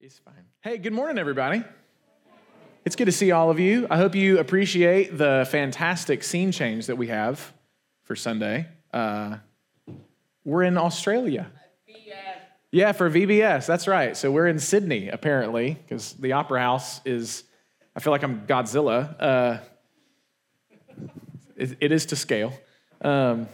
It's fine. Hey, good morning, everybody. It's good to see all of you. I hope you appreciate the fantastic scene change that we have for Sunday. Uh, we're in Australia. Yeah, for VBS. That's right. So we're in Sydney, apparently, because the Opera House is, I feel like I'm Godzilla. Uh, it, it is to scale. Um,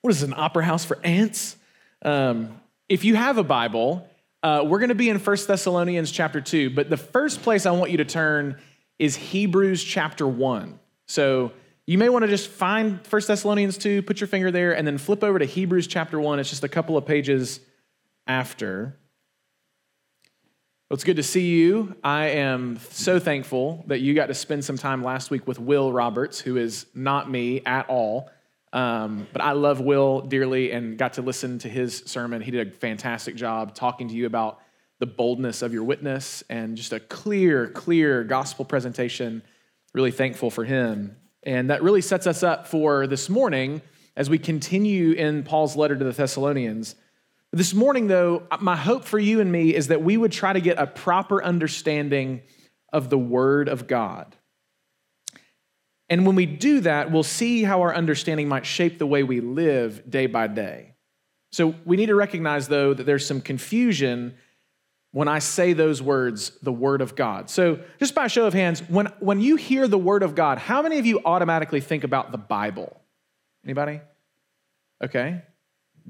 what is it, an opera house for ants? Um, if you have a Bible, uh, we're going to be in 1 Thessalonians chapter 2, but the first place I want you to turn is Hebrews chapter 1. So you may want to just find 1 Thessalonians 2, put your finger there, and then flip over to Hebrews chapter 1. It's just a couple of pages after. Well, it's good to see you. I am so thankful that you got to spend some time last week with Will Roberts, who is not me at all. Um, but I love Will dearly and got to listen to his sermon. He did a fantastic job talking to you about the boldness of your witness and just a clear, clear gospel presentation. Really thankful for him. And that really sets us up for this morning as we continue in Paul's letter to the Thessalonians. This morning, though, my hope for you and me is that we would try to get a proper understanding of the Word of God. And when we do that, we'll see how our understanding might shape the way we live day by day. So we need to recognize, though, that there's some confusion when I say those words, the Word of God. So, just by show of hands, when, when you hear the Word of God, how many of you automatically think about the Bible? Anybody? Okay.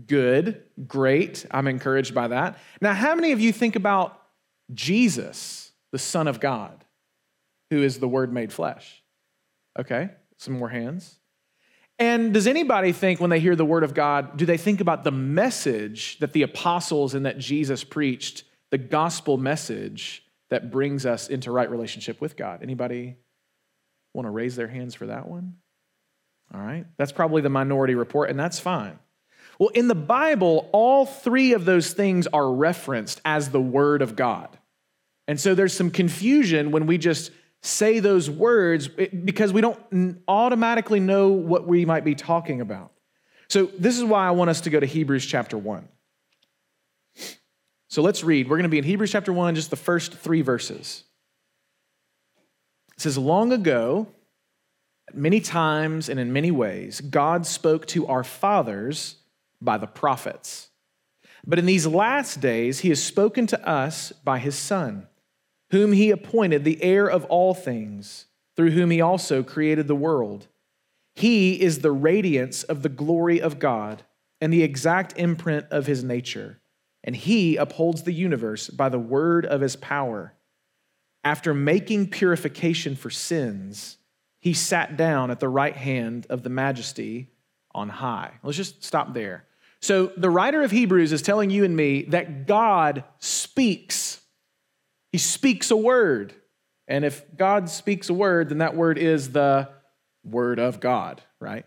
Good. Great. I'm encouraged by that. Now, how many of you think about Jesus, the Son of God, who is the Word made flesh? Okay, some more hands. And does anybody think when they hear the word of God, do they think about the message that the apostles and that Jesus preached, the gospel message that brings us into right relationship with God? Anybody want to raise their hands for that one? All right, that's probably the minority report, and that's fine. Well, in the Bible, all three of those things are referenced as the Word of God. And so there's some confusion when we just say those words eh, because we don't automatically know what we might be talking about. So, this is why I want us to go to Hebrews chapter 1. So, let's read. We're going to be in Hebrews chapter 1, just the first three verses. It says, Long ago, many times and in many ways, God spoke to our fathers by the prophets. But in these last days, he has spoken to us by his Son whom he appointed the heir of all things, through whom he also created the world. He is the radiance of the glory of God and the exact imprint of his nature, and he upholds the universe by the word of his power. After making purification for sins, he sat down at the right hand of the majesty on high. Let's just stop there. So, the writer of Hebrews is telling you and me that God speaks he speaks a word. And if God speaks a word, then that word is the word of God, right?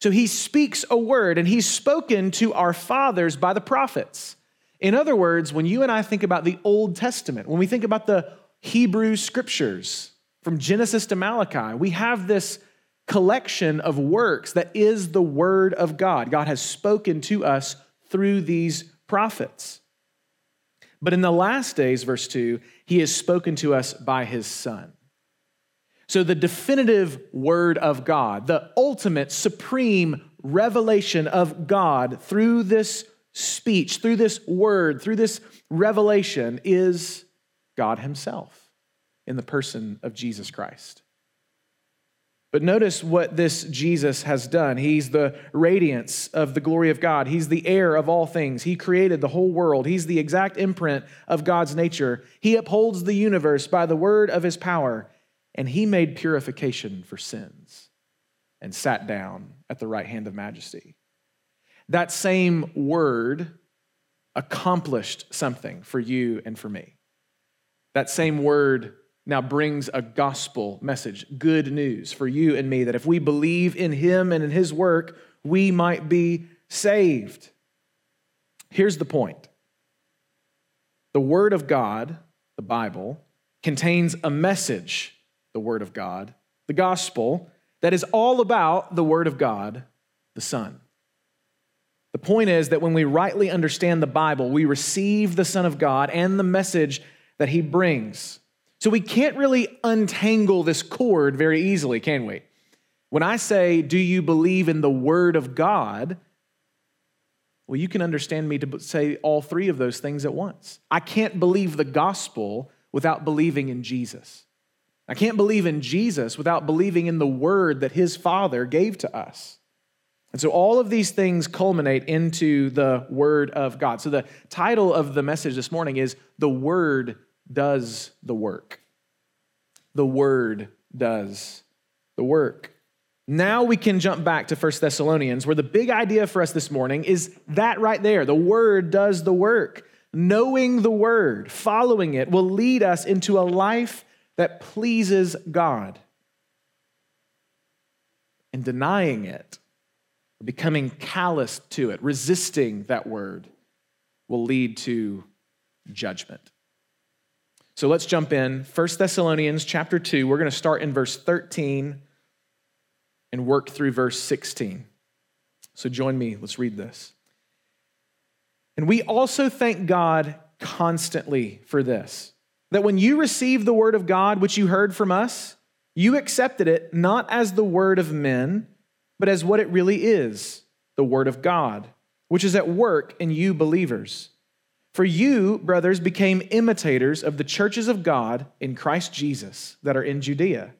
So he speaks a word, and he's spoken to our fathers by the prophets. In other words, when you and I think about the Old Testament, when we think about the Hebrew scriptures from Genesis to Malachi, we have this collection of works that is the word of God. God has spoken to us through these prophets. But in the last days, verse 2, he has spoken to us by his Son. So, the definitive word of God, the ultimate, supreme revelation of God through this speech, through this word, through this revelation is God Himself in the person of Jesus Christ. But notice what this Jesus has done. He's the radiance of the glory of God. He's the heir of all things. He created the whole world. He's the exact imprint of God's nature. He upholds the universe by the word of his power. And he made purification for sins and sat down at the right hand of majesty. That same word accomplished something for you and for me. That same word now brings a gospel message, good news for you and me that if we believe in him and in his work, we might be saved. Here's the point the Word of God, the Bible, contains a message, the Word of God, the gospel, that is all about the Word of God, the Son. The point is that when we rightly understand the Bible, we receive the Son of God and the message that he brings. So we can't really untangle this cord very easily, can we? When I say, Do you believe in the Word of God? Well, you can understand me to say all three of those things at once. I can't believe the gospel without believing in Jesus. I can't believe in Jesus without believing in the word that his Father gave to us. And so all of these things culminate into the Word of God. So the title of the message this morning is The Word Does the Work. The Word does the work. Now we can jump back to 1 Thessalonians, where the big idea for us this morning is that right there. The Word does the work. Knowing the Word, following it, will lead us into a life that pleases God. And denying it, becoming callous to it, resisting that Word, will lead to judgment. So let's jump in. 1 Thessalonians chapter 2, we're going to start in verse 13 and work through verse 16. So join me, let's read this. And we also thank God constantly for this that when you received the word of God, which you heard from us, you accepted it not as the word of men, but as what it really is the word of God, which is at work in you believers. For you, brothers, became imitators of the churches of God in Christ Jesus that are in Judea.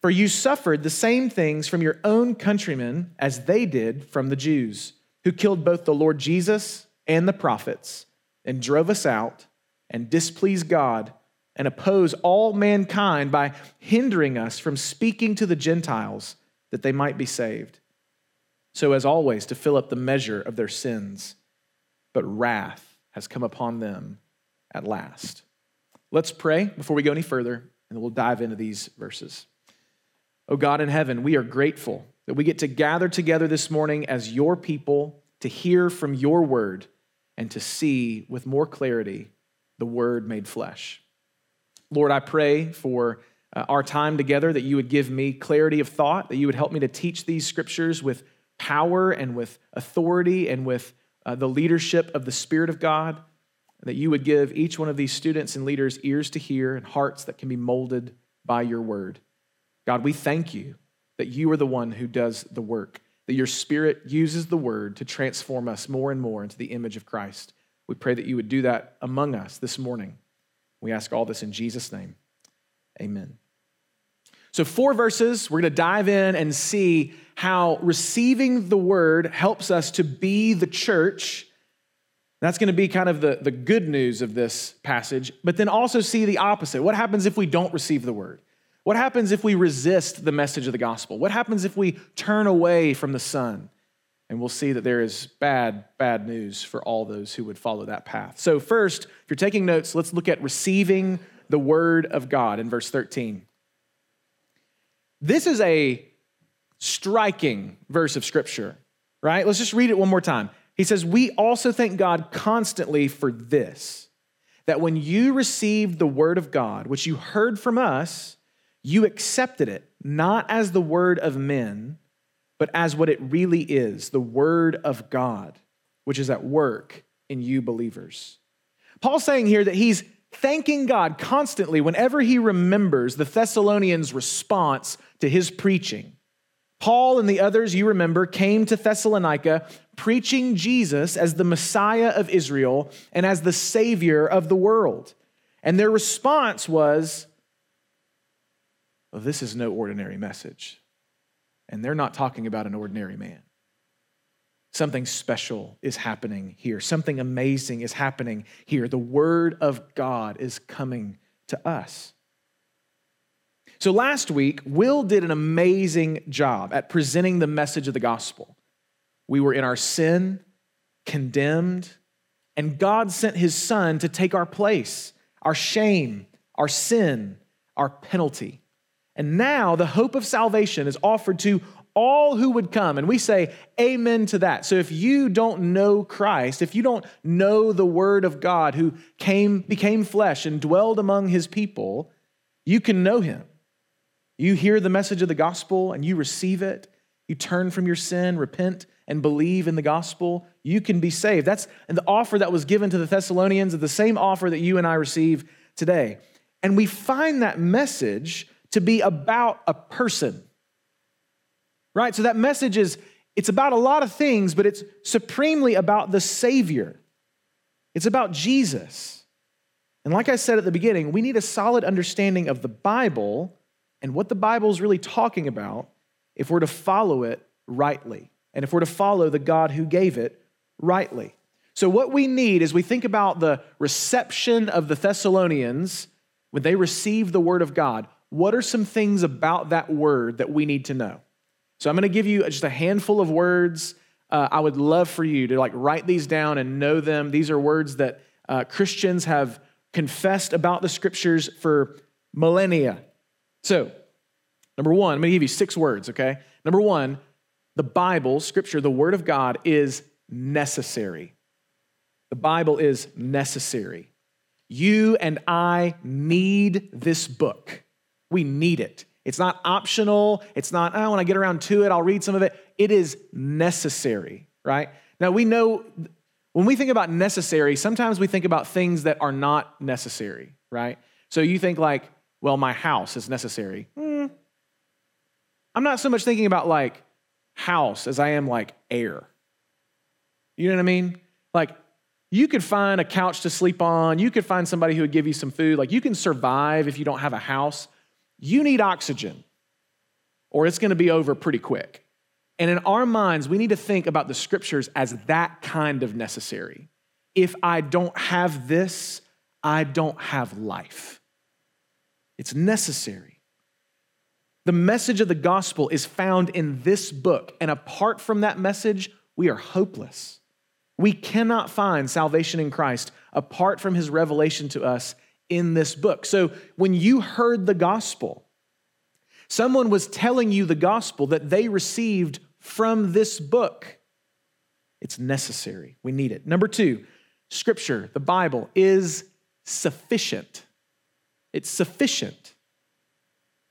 For you suffered the same things from your own countrymen as they did from the Jews, who killed both the Lord Jesus and the prophets, and drove us out, and displeased God, and oppose all mankind by hindering us from speaking to the Gentiles that they might be saved. So, as always, to fill up the measure of their sins. But wrath has come upon them at last. Let's pray before we go any further, and we'll dive into these verses. Oh God in heaven, we are grateful that we get to gather together this morning as your people to hear from your word and to see with more clarity the word made flesh. Lord, I pray for uh, our time together that you would give me clarity of thought, that you would help me to teach these scriptures with power and with authority and with uh, the leadership of the Spirit of God, that you would give each one of these students and leaders ears to hear and hearts that can be molded by your word. God, we thank you that you are the one who does the work, that your spirit uses the word to transform us more and more into the image of Christ. We pray that you would do that among us this morning. We ask all this in Jesus' name. Amen. So, four verses, we're going to dive in and see how receiving the word helps us to be the church. That's going to be kind of the, the good news of this passage, but then also see the opposite. What happens if we don't receive the word? What happens if we resist the message of the gospel? What happens if we turn away from the Son? And we'll see that there is bad, bad news for all those who would follow that path. So, first, if you're taking notes, let's look at receiving the word of God in verse 13. This is a striking verse of scripture, right? Let's just read it one more time. He says, We also thank God constantly for this, that when you received the word of God, which you heard from us, you accepted it not as the word of men, but as what it really is the word of God, which is at work in you believers. Paul's saying here that he's thanking God constantly whenever he remembers the Thessalonians' response to his preaching. Paul and the others you remember came to Thessalonica preaching Jesus as the Messiah of Israel and as the Savior of the world. And their response was, well, this is no ordinary message. And they're not talking about an ordinary man. Something special is happening here. Something amazing is happening here. The Word of God is coming to us. So last week, Will did an amazing job at presenting the message of the gospel. We were in our sin, condemned, and God sent his son to take our place, our shame, our sin, our penalty. And now the hope of salvation is offered to all who would come. And we say amen to that. So if you don't know Christ, if you don't know the word of God who came became flesh and dwelled among his people, you can know him. You hear the message of the gospel and you receive it you turn from your sin, repent, and believe in the gospel, you can be saved. That's the offer that was given to the Thessalonians the same offer that you and I receive today. And we find that message to be about a person. Right? So that message is it's about a lot of things, but it's supremely about the Savior. It's about Jesus. And like I said at the beginning, we need a solid understanding of the Bible and what the Bible is really talking about if we're to follow it rightly and if we're to follow the God who gave it rightly. So, what we need is we think about the reception of the Thessalonians when they received the word of God. What are some things about that word that we need to know? So I'm going to give you just a handful of words. Uh, I would love for you to like write these down and know them. These are words that uh, Christians have confessed about the scriptures for millennia. So, number one, I'm going to give you six words, okay? Number one, the Bible, scripture, the word of God is necessary. The Bible is necessary. You and I need this book. We need it. It's not optional. It's not, oh, when I get around to it, I'll read some of it. It is necessary, right? Now, we know when we think about necessary, sometimes we think about things that are not necessary, right? So you think like, well, my house is necessary. Hmm. I'm not so much thinking about like house as I am like air. You know what I mean? Like, you could find a couch to sleep on. You could find somebody who would give you some food. Like, you can survive if you don't have a house. You need oxygen, or it's going to be over pretty quick. And in our minds, we need to think about the scriptures as that kind of necessary. If I don't have this, I don't have life. It's necessary. The message of the gospel is found in this book, and apart from that message, we are hopeless. We cannot find salvation in Christ apart from his revelation to us in this book. So when you heard the gospel, someone was telling you the gospel that they received from this book. It's necessary. We need it. Number two, scripture, the Bible, is sufficient. It's sufficient.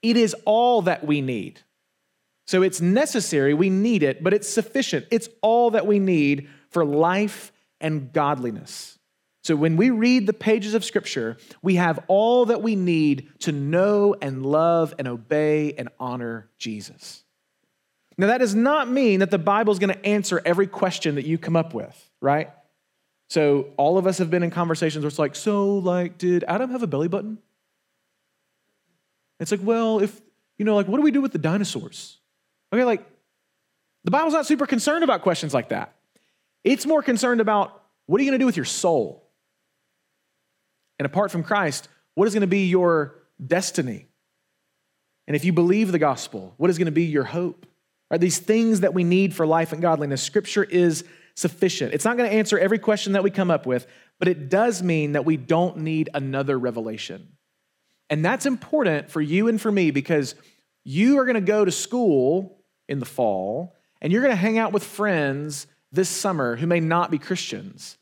It is all that we need. So it's necessary, we need it, but it's sufficient. It's all that we need for life and godliness. So when we read the pages of Scripture, we have all that we need to know and love and obey and honor Jesus. Now, that does not mean that the Bible is going to answer every question that you come up with, right? So, all of us have been in conversations where it's like, so, like, did Adam have a belly button? It's like, well, if, you know, like, what do we do with the dinosaurs? Okay, like, the Bible's not super concerned about questions like that. It's more concerned about what are you going to do with your soul? And apart from Christ, what is going to be your destiny? And if you believe the gospel, what is going to be your hope? Right? These things that we need for life and godliness, scripture is sufficient. It's not going to answer every question that we come up with, but it does mean that we don't need another revelation. And that's important for you and for me because you are going to go to school in the fall and you're going to hang out with friends this summer who may not be Christians.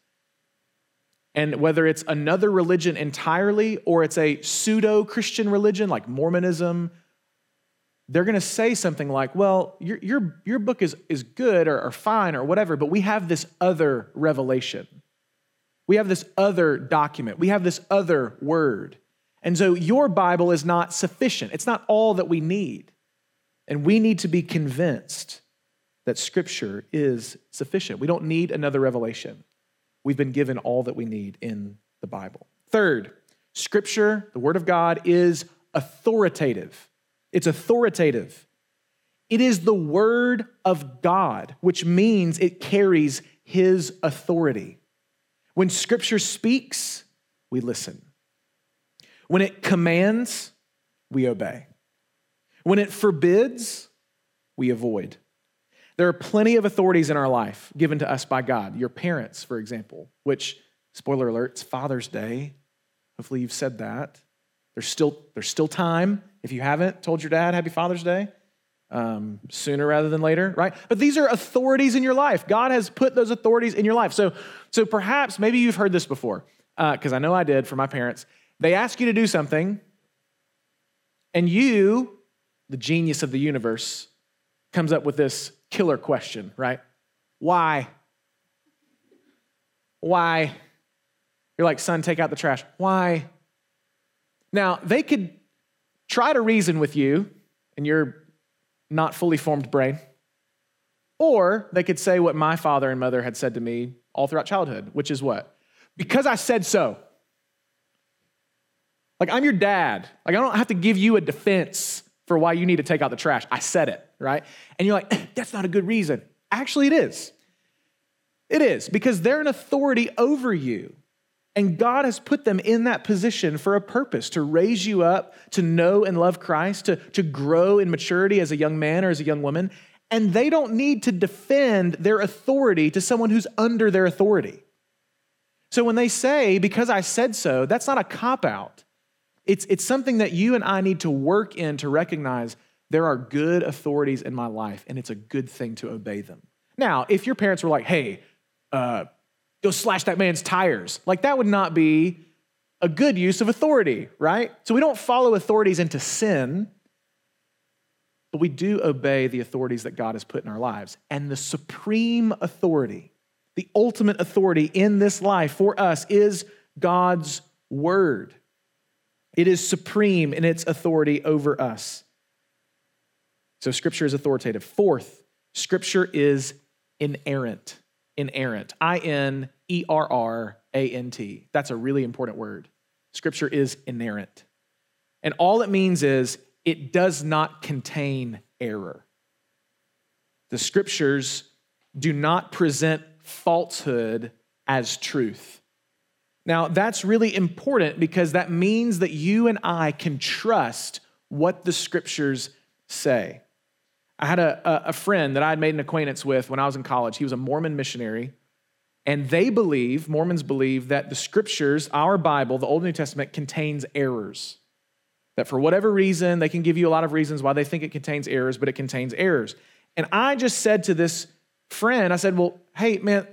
And whether it's another religion entirely or it's a pseudo Christian religion like Mormonism, they're going to say something like, well, your, your, your book is, is good or, or fine or whatever, but we have this other revelation. We have this other document. We have this other word. And so your Bible is not sufficient. It's not all that we need. And we need to be convinced that Scripture is sufficient. We don't need another revelation. We've been given all that we need in the Bible. Third, Scripture, the Word of God, is authoritative. It's authoritative. It is the Word of God, which means it carries His authority. When Scripture speaks, we listen. When it commands, we obey. When it forbids, we avoid. There are plenty of authorities in our life given to us by God. Your parents, for example, which, spoiler alert, it's Father's Day. Hopefully you've said that. There's still, there's still time. If you haven't told your dad Happy Father's Day, um, sooner rather than later, right? But these are authorities in your life. God has put those authorities in your life. So, so perhaps, maybe you've heard this before, because uh, I know I did for my parents. They ask you to do something, and you, the genius of the universe, comes up with this killer question, right? Why? Why? You're like, son, take out the trash. Why? Now, they could try to reason with you in your not fully formed brain, or they could say what my father and mother had said to me all throughout childhood, which is what? Because I said so. Like, I'm your dad. Like, I don't have to give you a defense for why you need to take out the trash. I said it, right? And you're like, that's not a good reason. Actually, it is. It is because they're an authority over you. And God has put them in that position for a purpose to raise you up, to know and love Christ, to, to grow in maturity as a young man or as a young woman. And they don't need to defend their authority to someone who's under their authority. So when they say, because I said so, that's not a cop out. It's, it's something that you and I need to work in to recognize there are good authorities in my life, and it's a good thing to obey them. Now, if your parents were like, hey, uh, go slash that man's tires. Like that would not be a good use of authority, right? So we don't follow authorities into sin, but we do obey the authorities that God has put in our lives. And the supreme authority, the ultimate authority in this life for us is God's word. It is supreme in its authority over us. So scripture is authoritative. Fourth, scripture is inerrant. Inerrant. I N E R R A N T. That's a really important word. Scripture is inerrant. And all it means is it does not contain error. The scriptures do not present falsehood as truth. Now, that's really important because that means that you and I can trust what the scriptures say. I had a, a friend that I had made an acquaintance with when I was in college. He was a Mormon missionary and they believe, Mormons believe, that the scriptures, our Bible, the Old and New Testament, contains errors. That for whatever reason, they can give you a lot of reasons why they think it contains errors, but it contains errors. And I just said to this friend, I said, Well, hey, man,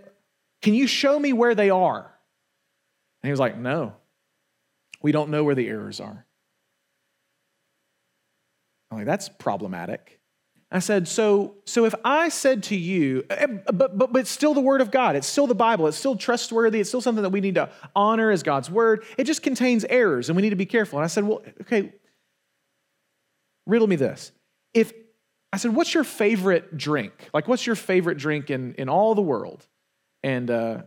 can you show me where they are? And he was like, No, we don't know where the errors are. I'm like, That's problematic. I said, so, so if I said to you, eh, but, but, but it's still the word of God, it's still the Bible, it's still trustworthy, it's still something that we need to honor as God's word, it just contains errors and we need to be careful. And I said, well, okay, riddle me this. If I said, what's your favorite drink? Like, what's your favorite drink in, in all the world? And uh,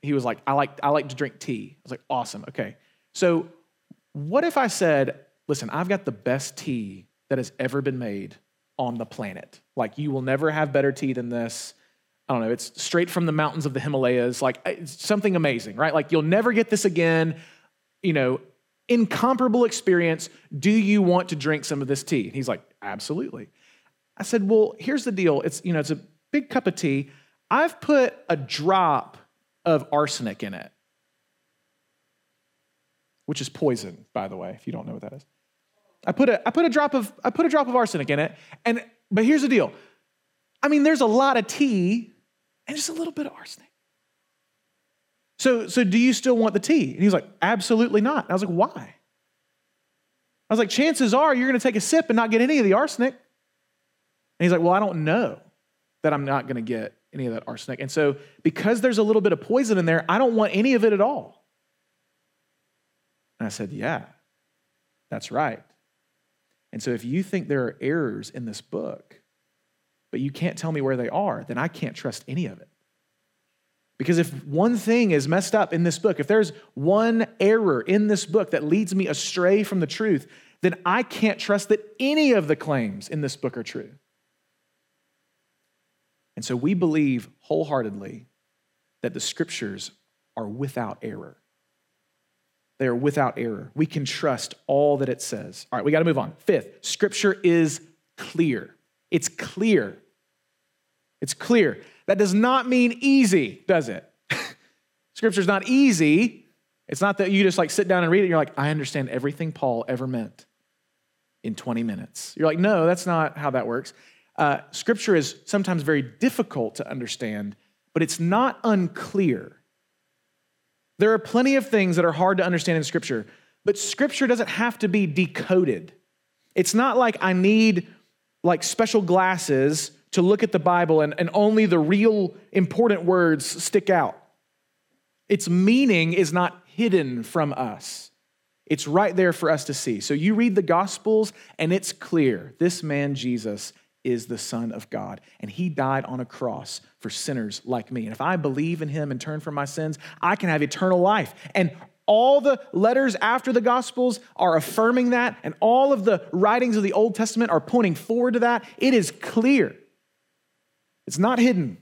he was like, I like, I like to drink tea. I was like, awesome, okay. So what if I said, listen, I've got the best tea that has ever been made on the planet. Like, you will never have better tea than this. I don't know, it's straight from the mountains of the Himalayas, like something amazing, right? Like, you'll never get this again. You know, incomparable experience. Do you want to drink some of this tea? And he's like, absolutely. I said, well, here's the deal. It's, you know, it's a big cup of tea. I've put a drop of arsenic in it, which is poison, by the way, if you don't know what that is. I put a, I put a drop of I put a drop of arsenic in it. And but here's the deal. I mean, there's a lot of tea and just a little bit of arsenic. So, so do you still want the tea? And he's like, absolutely not. And I was like, why? I was like, chances are you're going to take a sip and not get any of the arsenic. And he's like, well, I don't know that I'm not going to get any of that arsenic. And so, because there's a little bit of poison in there, I don't want any of it at all. And I said, yeah, that's right. And so if you think there are errors in this book, but you can't tell me where they are, then I can't trust any of it. Because if one thing is messed up in this book, if there's one error in this book that leads me astray from the truth, then I can't trust that any of the claims in this book are true. And so we believe wholeheartedly that the scriptures are without error. They are without error. We can trust all that it says. All right, we got to move on. Fifth, scripture is clear. It's clear. It's clear. That does not mean easy, does it? Scripture's not easy. It's not that you just like sit down and read it and you're like, I understand everything Paul ever meant in 20 minutes. You're like, no, that's not how that works. Uh, scripture is sometimes very difficult to understand, but it's not unclear. There are plenty of things that are hard to understand in Scripture, but Scripture doesn't have to be decoded. It's not like I need like special glasses to look at the Bible and, and only the real important words stick out. Its meaning is not hidden from us. It's right there for us to see. So you read the Gospels, and it's clear this man, Jesus, is the Son of God. And he died on a cross for sinners like me. And if I believe in him and turn from my sins, I can have eternal life. And all the letters after the Gospels are affirming that, and all of the writings of the Old Testament are pointing forward to that. It is clear. It's not hidden.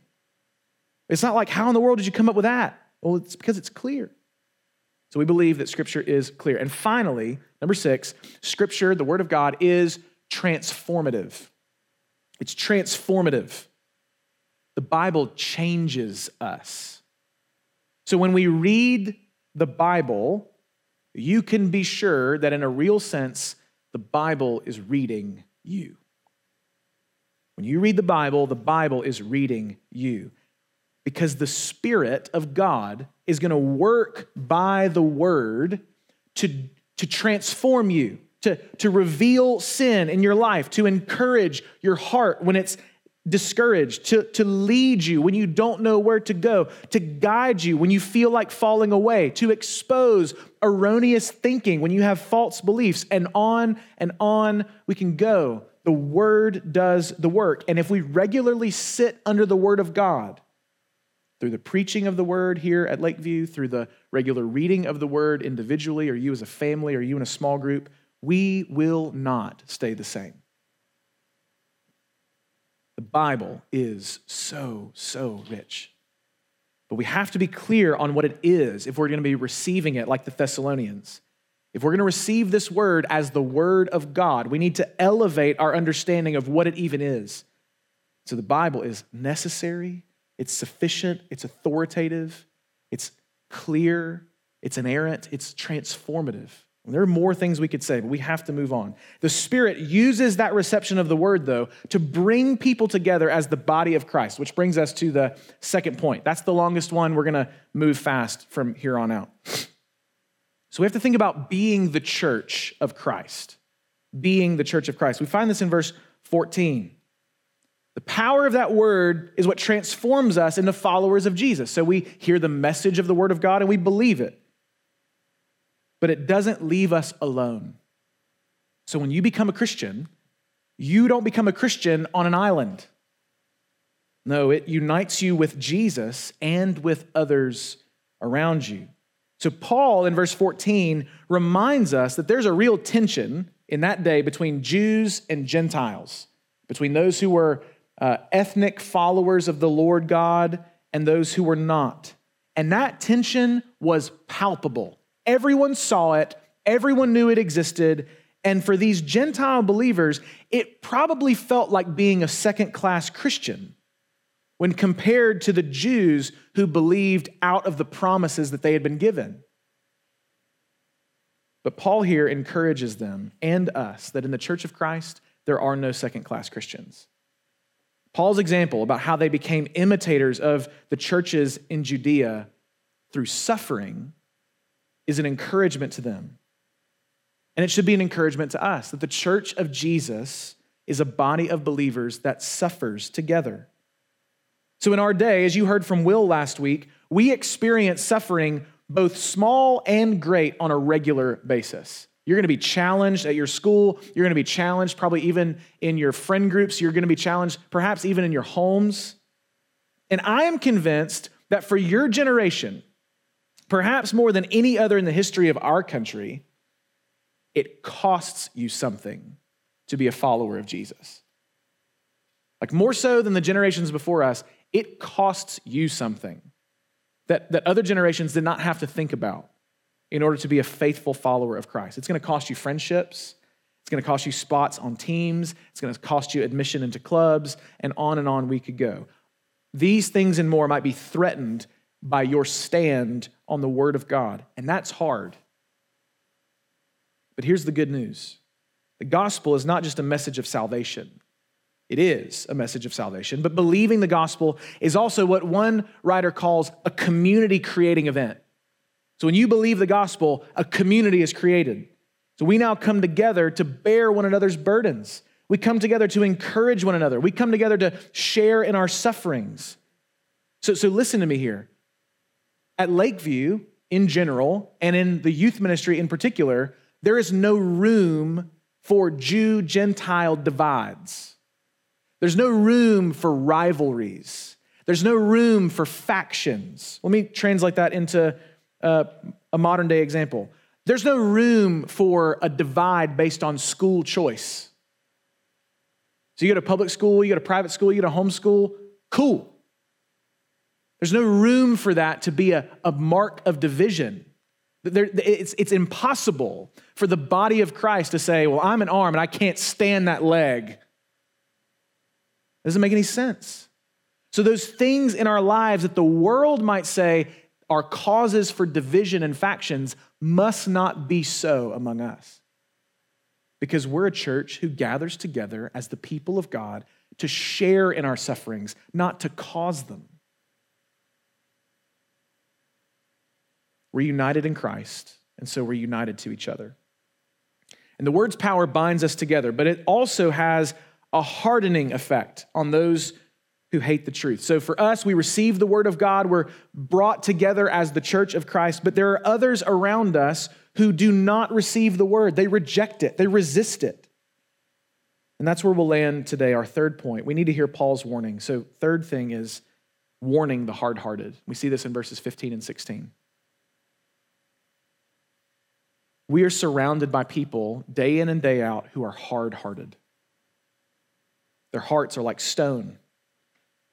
It's not like, how in the world did you come up with that? Well, it's because it's clear. So we believe that Scripture is clear. And finally, number six, Scripture, the Word of God, is transformative. It's transformative. The Bible changes us. So when we read the Bible, you can be sure that in a real sense, the Bible is reading you. When you read the Bible, the Bible is reading you. Because the Spirit of God is going to work by the Word to, to transform you, to, to reveal sin in your life, to encourage your heart when it's discouraged, to, to lead you when you don't know where to go, to guide you when you feel like falling away, to expose erroneous thinking when you have false beliefs, and on and on we can go. The Word does the work. And if we regularly sit under the Word of God, through the preaching of the Word here at Lakeview, through the regular reading of the Word individually, or you as a family, or you in a small group, we will not stay the same. The Bible is so, so rich. But we have to be clear on what it is if we're going to be receiving it like the Thessalonians. If we're going to receive this word as the word of God, we need to elevate our understanding of what it even is. So the Bible is necessary, it's sufficient, it's authoritative, it's clear, it's inerrant, it's transformative. There are more things we could say, but we have to move on. The Spirit uses that reception of the word, though, to bring people together as the body of Christ, which brings us to the second point. That's the longest one. We're going to move fast from here on out. So we have to think about being the church of Christ. Being the church of Christ. We find this in verse 14. The power of that word is what transforms us into followers of Jesus. So we hear the message of the word of God and we believe it but it doesn't leave us alone. So when you become a Christian, you don't become a Christian on an island. No, it unites you with Jesus and with others around you. So, Paul in verse 14 reminds us that there's a real tension in that day between Jews and Gentiles, between those who were uh, ethnic followers of the Lord God and those who were not. And that tension was palpable. Everyone saw it, everyone knew it existed. And for these Gentile believers, it probably felt like being a second class Christian when compared to the Jews who believed out of the promises that they had been given. But Paul here encourages them and us that in the church of Christ, there are no second class Christians. Paul's example about how they became imitators of the churches in Judea through suffering is an encouragement to them. And it should be an encouragement to us that the church of Jesus is a body of believers that suffers together. So, in our day, as you heard from Will last week, we experience suffering both small and great on a regular basis. You're going to be challenged at your school. You're going to be challenged probably even in your friend groups. You're going to be challenged perhaps even in your homes. And I am convinced that for your generation, Perhaps more than any other in the history of our country, it costs you something to be a follower of Jesus. Like more so than the generations before us, it costs you something that, that other generations did not have to think about in order to be a faithful follower of Christ. It's going to cost you friendships. It's going to cost you spots on teams. It's going to cost you admission into clubs, and on and on we could go. These things and more might be threatened by your stand on the Word of God. And that's hard. But here's the good news the gospel is not just a message of salvation. It is a message of salvation, but believing the gospel is also what one writer calls a community creating event. So when you believe the gospel, a community is created. So we now come together to bear one another's burdens. We come together to encourage one another. We come together to share in our sufferings. So, so listen to me here. At Lakeview, in general, and in the youth ministry in particular, there is no room for Jew Gentile divides. There's no room for rivalries. There's no room for factions. Let me translate that into uh, a modern day example. There's no room for a divide based on school choice. So you go to public school, you go to private school, you go to homeschool, cool. There's no room for that to be a, a mark of division. There, it's, it's impossible for the body of Christ to say, Well, I'm an arm and I can't stand that leg. It doesn't make any sense. So, those things in our lives that the world might say are causes for division and factions must not be so among us. Because we're a church who gathers together as the people of God to share in our sufferings, not to cause them. We're united in Christ, and so we're united to each other. And the word's power binds us together, but it also has a hardening effect on those who hate the truth. So for us, we receive the word of God, we're brought together as the church of Christ, but there are others around us who do not receive the word. They reject it, they resist it. And that's where we'll land today, our third point. We need to hear Paul's warning. So, third thing is warning the hard hearted. We see this in verses 15 and 16. We are surrounded by people day in and day out who are hard hearted. Their hearts are like stone.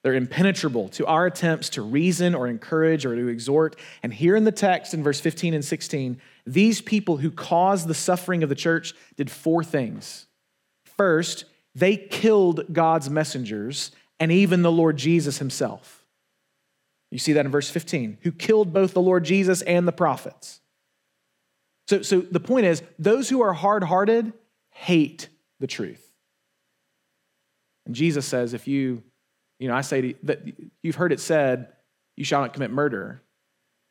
They're impenetrable to our attempts to reason or encourage or to exhort. And here in the text in verse 15 and 16, these people who caused the suffering of the church did four things. First, they killed God's messengers and even the Lord Jesus himself. You see that in verse 15, who killed both the Lord Jesus and the prophets. So, so the point is, those who are hard hearted hate the truth. And Jesus says, if you, you know, I say to, that you've heard it said, you shall not commit murder.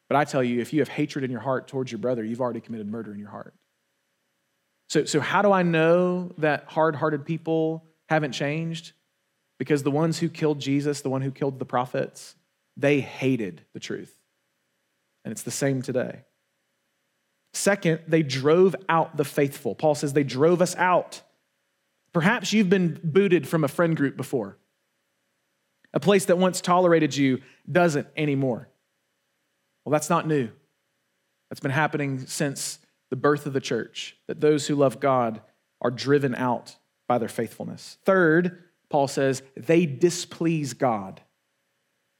But I tell you, if you have hatred in your heart towards your brother, you've already committed murder in your heart. So, so how do I know that hard hearted people haven't changed? Because the ones who killed Jesus, the one who killed the prophets, they hated the truth. And it's the same today. Second, they drove out the faithful. Paul says they drove us out. Perhaps you've been booted from a friend group before. A place that once tolerated you doesn't anymore. Well, that's not new. That's been happening since the birth of the church, that those who love God are driven out by their faithfulness. Third, Paul says they displease God.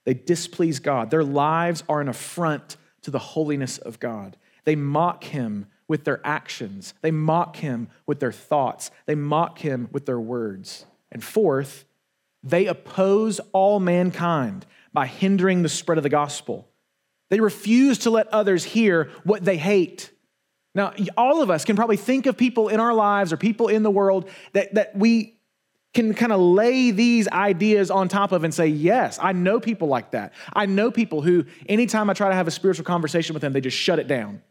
They displease God. Their lives are an affront to the holiness of God. They mock him with their actions, they mock him with their thoughts, they mock him with their words. And fourth, they oppose all mankind by hindering the spread of the gospel. They refuse to let others hear what they hate. Now, all of us can probably think of people in our lives or people in the world that, that we can kind of lay these ideas on top of and say, Yes, I know people like that. I know people who, anytime I try to have a spiritual conversation with them, they just shut it down.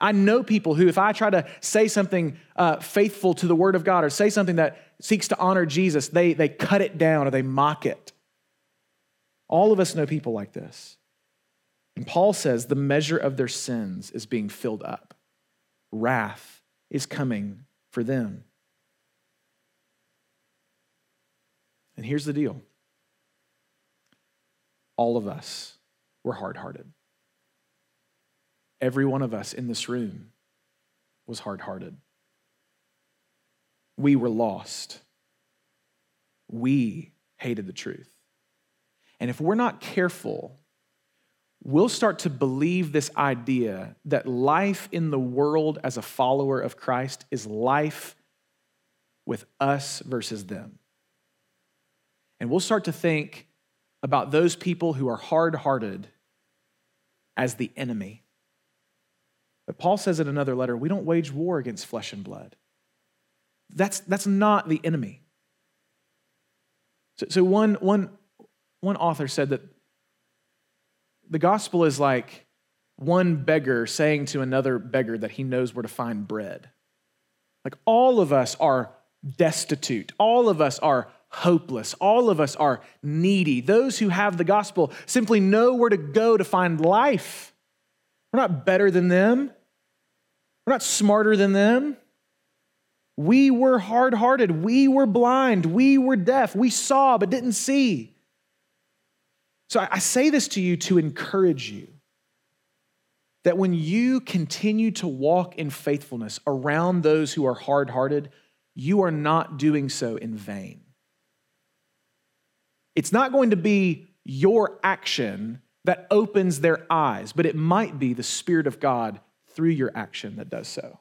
I know people who, if I try to say something uh, faithful to the Word of God or say something that seeks to honor Jesus, they, they cut it down or they mock it. All of us know people like this. And Paul says the measure of their sins is being filled up, wrath is coming for them. And here's the deal all of us were hard hearted. Every one of us in this room was hard hearted. We were lost. We hated the truth. And if we're not careful, we'll start to believe this idea that life in the world as a follower of Christ is life with us versus them. And we'll start to think about those people who are hard hearted as the enemy. But Paul says in another letter, we don't wage war against flesh and blood. That's, that's not the enemy. So, so one, one, one author said that the gospel is like one beggar saying to another beggar that he knows where to find bread. Like all of us are destitute. All of us are hopeless. All of us are needy. Those who have the gospel simply know where to go to find life. We're not better than them, we're not smarter than them. We were hard hearted. We were blind. We were deaf. We saw but didn't see. So I say this to you to encourage you that when you continue to walk in faithfulness around those who are hard hearted, you are not doing so in vain. It's not going to be your action that opens their eyes, but it might be the Spirit of God through your action that does so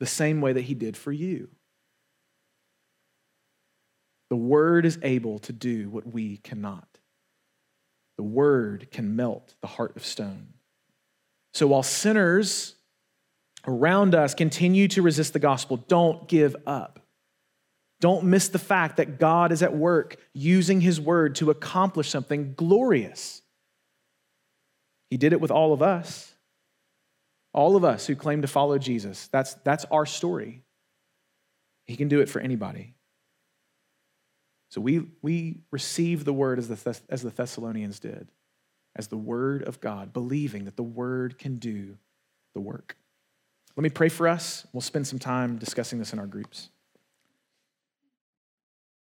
the same way that he did for you. The word is able to do what we cannot. The word can melt the heart of stone. So while sinners around us continue to resist the gospel, don't give up. Don't miss the fact that God is at work using his word to accomplish something glorious. He did it with all of us. All of us who claim to follow Jesus, that's, that's our story. He can do it for anybody. So we, we receive the word as the, as the Thessalonians did, as the word of God, believing that the word can do the work. Let me pray for us. We'll spend some time discussing this in our groups.